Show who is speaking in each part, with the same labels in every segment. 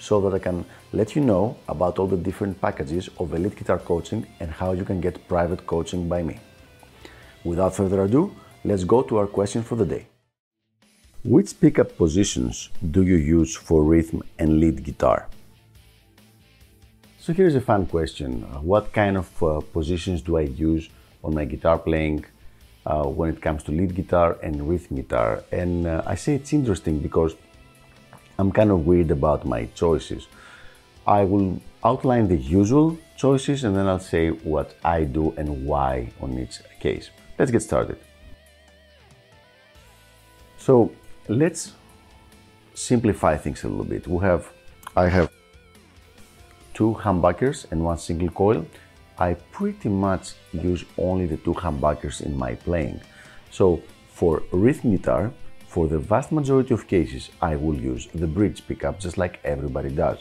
Speaker 1: so that I can let you know about all the different packages of elite guitar coaching and how you can get private coaching by me. Without further ado, let's go to our question for the day. Which pickup positions do you use for rhythm and lead guitar? So here's a fun question. What kind of uh, positions do I use on my guitar playing uh, when it comes to lead guitar and rhythm guitar? And uh, I say it's interesting because I'm kind of weird about my choices. I will outline the usual choices and then I'll say what I do and why on each case. Let's get started. So let's simplify things a little bit. We have, I have two humbuckers and one single coil. I pretty much use only the two humbuckers in my playing. So for rhythm guitar, for the vast majority of cases, I will use the bridge pickup just like everybody does.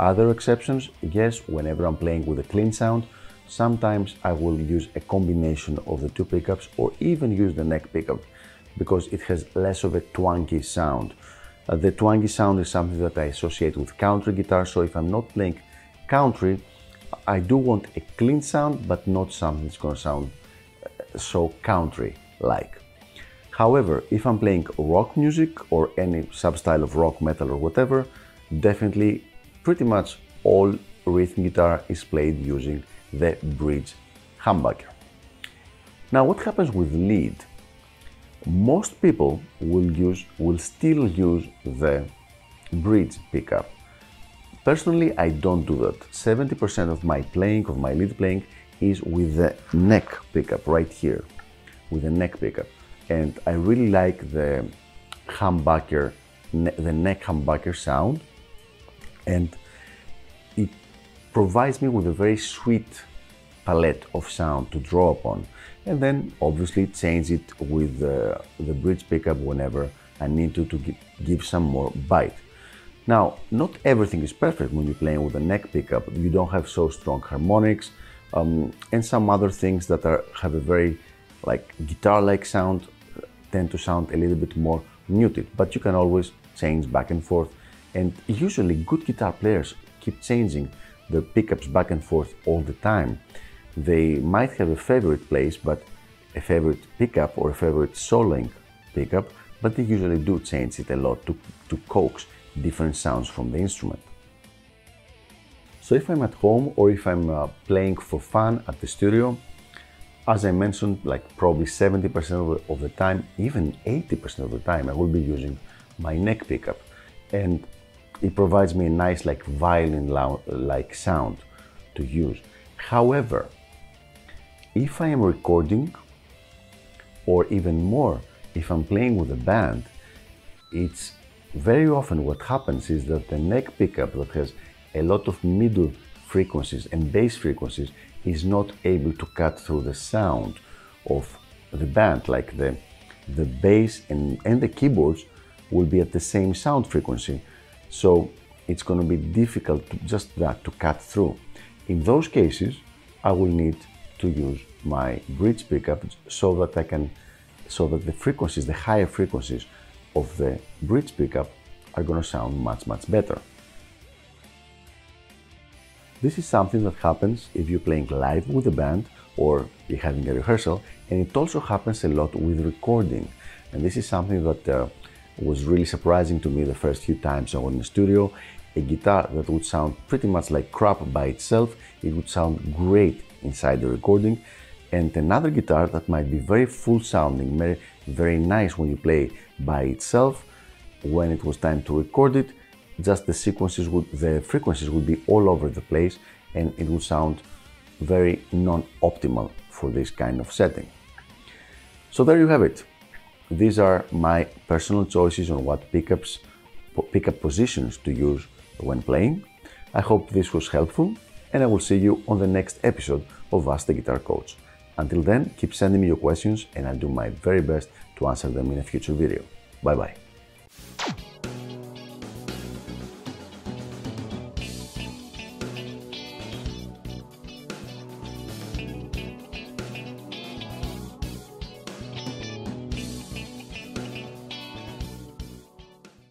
Speaker 1: Other exceptions, yes, whenever I'm playing with a clean sound, sometimes I will use a combination of the two pickups or even use the neck pickup because it has less of a twangy sound. Uh, the twangy sound is something that I associate with country guitar, so if I'm not playing country, I do want a clean sound, but not something that's gonna sound uh, so country like. However, if I'm playing rock music or any substyle of rock, metal, or whatever, definitely pretty much all rhythm guitar is played using the bridge humbucker. Now, what happens with lead? most people will use will still use the bridge pickup personally i don't do that 70% of my playing of my lead playing is with the neck pickup right here with the neck pickup and i really like the humbucker the neck humbucker sound and it provides me with a very sweet palette of sound to draw upon and then obviously change it with the, the bridge pickup whenever I need to, to give some more bite. Now, not everything is perfect when you're playing with a neck pickup. You don't have so strong harmonics um, and some other things that are have a very like guitar-like sound tend to sound a little bit more muted, but you can always change back and forth. And usually good guitar players keep changing the pickups back and forth all the time they might have a favorite place, but a favorite pickup or a favorite soloing pickup, but they usually do change it a lot to, to coax different sounds from the instrument. So if I'm at home or if I'm uh, playing for fun at the studio, as I mentioned, like probably 70% of the, time, even 80% of the time, I will be using my neck pickup. And it provides me a nice like violin like sound to use. However, if I am recording, or even more, if I'm playing with a band, it's very often what happens is that the neck pickup that has a lot of middle frequencies and bass frequencies is not able to cut through the sound of the band like the the bass and, and the keyboards will be at the same sound frequency so it's going to be difficult to just that to cut through in those cases i will need to use my bridge pickup so that I can, so that the frequencies, the higher frequencies of the bridge pickup are going to sound much, much better. This is something that happens if you're playing live with a band or you're having a rehearsal, and it also happens a lot with recording. And this is something that uh, was really surprising to me the first few times I was in the studio. A guitar that would sound pretty much like crap by itself, it would sound great inside the recording and another guitar that might be very full sounding, very, very nice when you play by itself. When it was time to record it, just the sequences would, the frequencies would be all over the place and it would sound very non-optimal for this kind of setting. So there you have it. These are my personal choices on what pickups, pickup positions to use when playing. I hope this was helpful and I will see you on the next episode of Ask the Guitar Coach. Until then, keep sending me your questions and I'll do my very best to answer them in a future video. Bye bye.